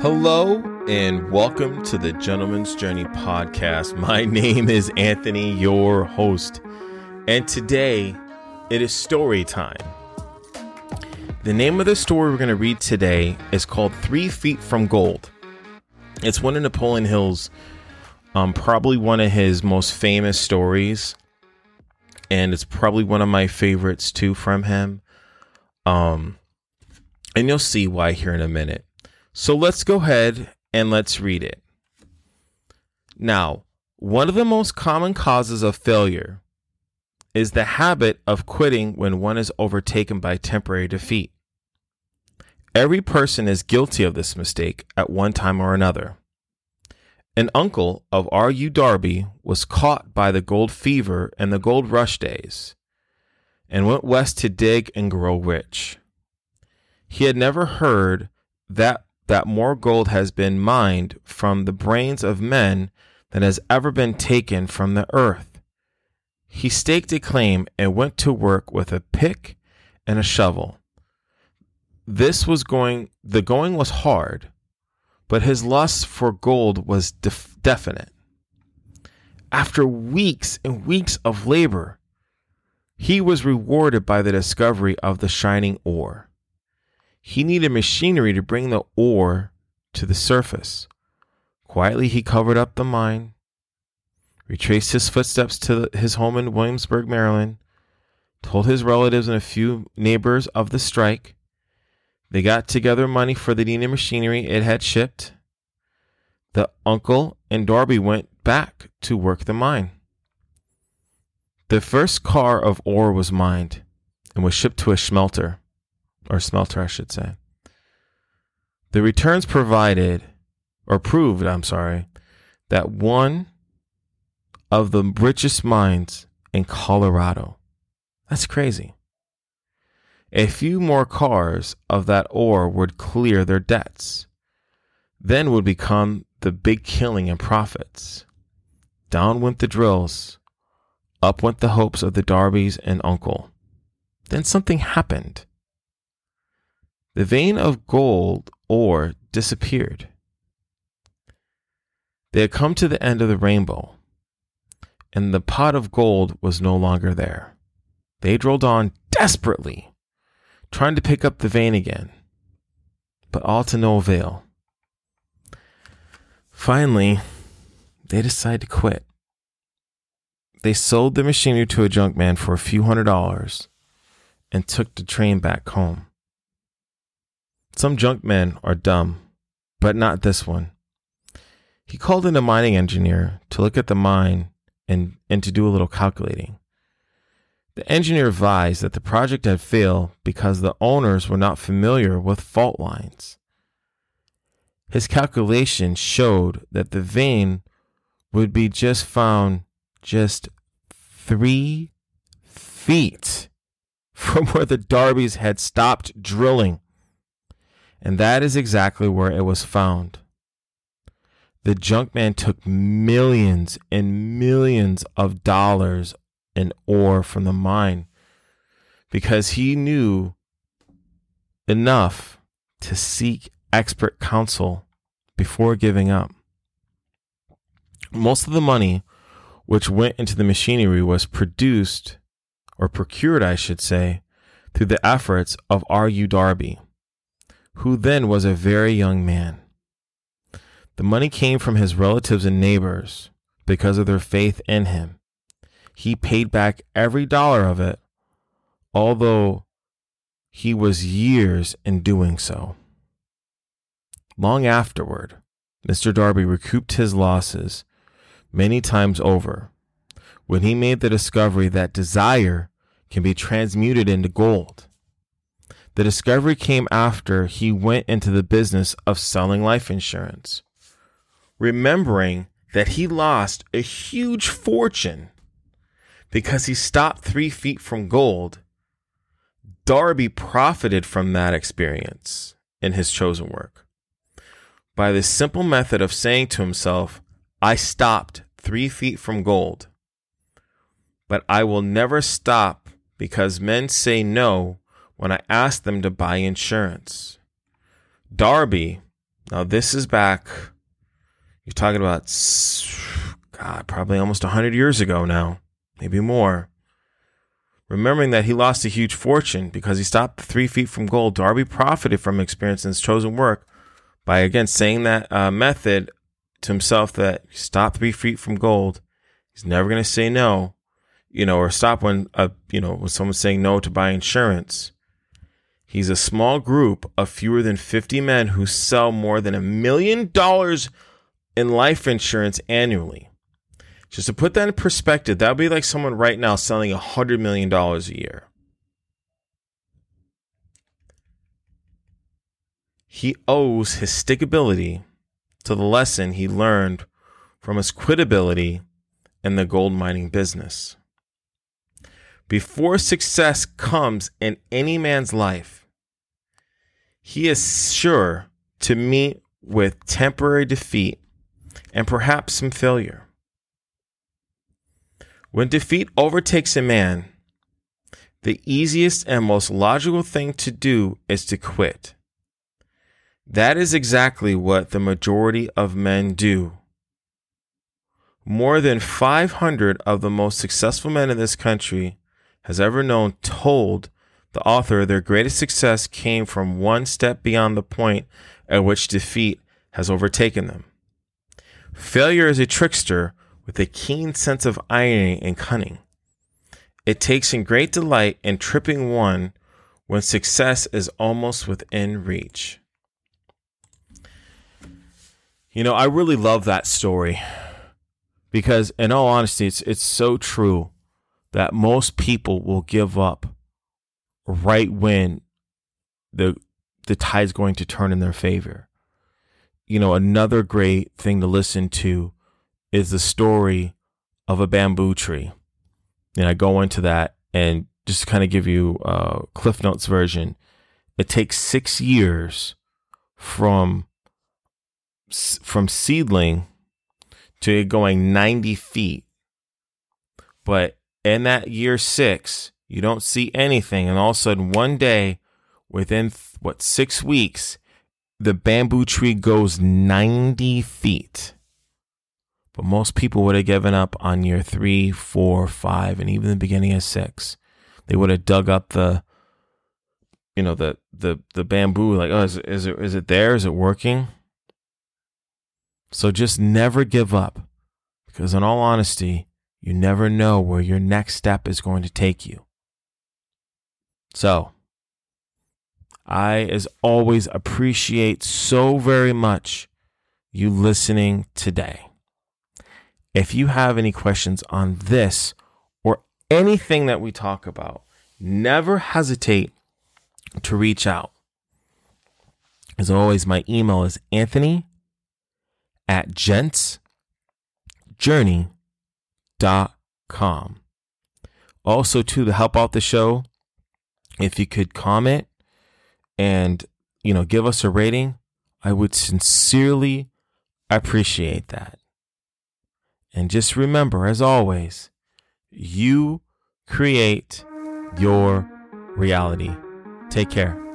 Hello and welcome to the Gentleman's Journey podcast. My name is Anthony, your host, and today it is story time. The name of the story we're going to read today is called Three Feet from Gold. It's one of Napoleon Hill's, um, probably one of his most famous stories, and it's probably one of my favorites too from him. Um, and you'll see why here in a minute. So let's go ahead and let's read it. Now, one of the most common causes of failure is the habit of quitting when one is overtaken by temporary defeat. Every person is guilty of this mistake at one time or another. An uncle of R.U. Darby was caught by the gold fever and the gold rush days and went west to dig and grow rich. He had never heard that that more gold has been mined from the brains of men than has ever been taken from the earth. He staked a claim and went to work with a pick and a shovel. This was going, the going was hard, but his lust for gold was def- definite. After weeks and weeks of labor, he was rewarded by the discovery of the shining ore. He needed machinery to bring the ore to the surface. Quietly, he covered up the mine, retraced his footsteps to his home in Williamsburg, Maryland, told his relatives and a few neighbors of the strike. They got together money for the needed machinery it had shipped. The uncle and Darby went back to work the mine. The first car of ore was mined and was shipped to a smelter or smelter, I should say. The returns provided, or proved, I'm sorry, that one of the richest mines in Colorado. That's crazy. A few more cars of that ore would clear their debts. Then would become the big killing and profits. Down went the drills. Up went the hopes of the Darbys and Uncle. Then something happened. The vein of gold ore disappeared. They had come to the end of the rainbow, and the pot of gold was no longer there. They drilled on desperately, trying to pick up the vein again, but all to no avail. Finally, they decided to quit. They sold the machinery to a junk man for a few hundred dollars and took the train back home. Some junk men are dumb, but not this one. He called in a mining engineer to look at the mine and, and to do a little calculating. The engineer advised that the project had failed because the owners were not familiar with fault lines. His calculation showed that the vein would be just found just three feet from where the Darbys had stopped drilling. And that is exactly where it was found. The junk man took millions and millions of dollars in ore from the mine because he knew enough to seek expert counsel before giving up. Most of the money which went into the machinery was produced, or procured, I should say, through the efforts of R.U. Darby who then was a very young man. The money came from his relatives and neighbors because of their faith in him. He paid back every dollar of it, although he was years in doing so. Long afterward, Mr. Darby recouped his losses many times over when he made the discovery that desire can be transmuted into gold. The discovery came after he went into the business of selling life insurance, remembering that he lost a huge fortune because he stopped three feet from gold. Darby profited from that experience in his chosen work by the simple method of saying to himself, I stopped three feet from gold, but I will never stop because men say no when I asked them to buy insurance. Darby Now, this is back, you're talking about, God, probably almost 100 years ago now, maybe more. Remembering that he lost a huge fortune because he stopped three feet from gold, Darby profited from experience in his chosen work by, again, saying that uh, method to himself that stop three feet from gold. He's never going to say no, you know, or stop when, uh, you know, when someone's saying no to buy insurance. He's a small group of fewer than 50 men who sell more than a million dollars in life insurance annually. Just to put that in perspective, that would be like someone right now selling a $100 million a year. He owes his stickability to the lesson he learned from his quitability in the gold mining business. Before success comes in any man's life, he is sure to meet with temporary defeat and perhaps some failure. When defeat overtakes a man, the easiest and most logical thing to do is to quit. That is exactly what the majority of men do. More than 500 of the most successful men in this country has ever known told the author, their greatest success came from one step beyond the point at which defeat has overtaken them. Failure is a trickster with a keen sense of irony and cunning. It takes in great delight in tripping one when success is almost within reach. You know, I really love that story because, in all honesty, it's, it's so true that most people will give up right when the the tide's going to turn in their favor. You know, another great thing to listen to is the story of a bamboo tree. And I go into that and just kind of give you a Cliff Notes version. It takes six years from from seedling to going 90 feet. But in that year six, you don't see anything. And all of a sudden, one day, within what, six weeks, the bamboo tree goes 90 feet. But most people would have given up on year three, four, five, and even the beginning of six. They would have dug up the, you know, the the the bamboo. Like, oh, is it, is it is it there? Is it working? So just never give up, because in all honesty, you never know where your next step is going to take you. So, I, as always, appreciate so very much you listening today. If you have any questions on this or anything that we talk about, never hesitate to reach out. As always, my email is anthony at gentsjourney.com. Also, to help out the show, if you could comment and you know give us a rating i would sincerely appreciate that. And just remember as always you create your reality. Take care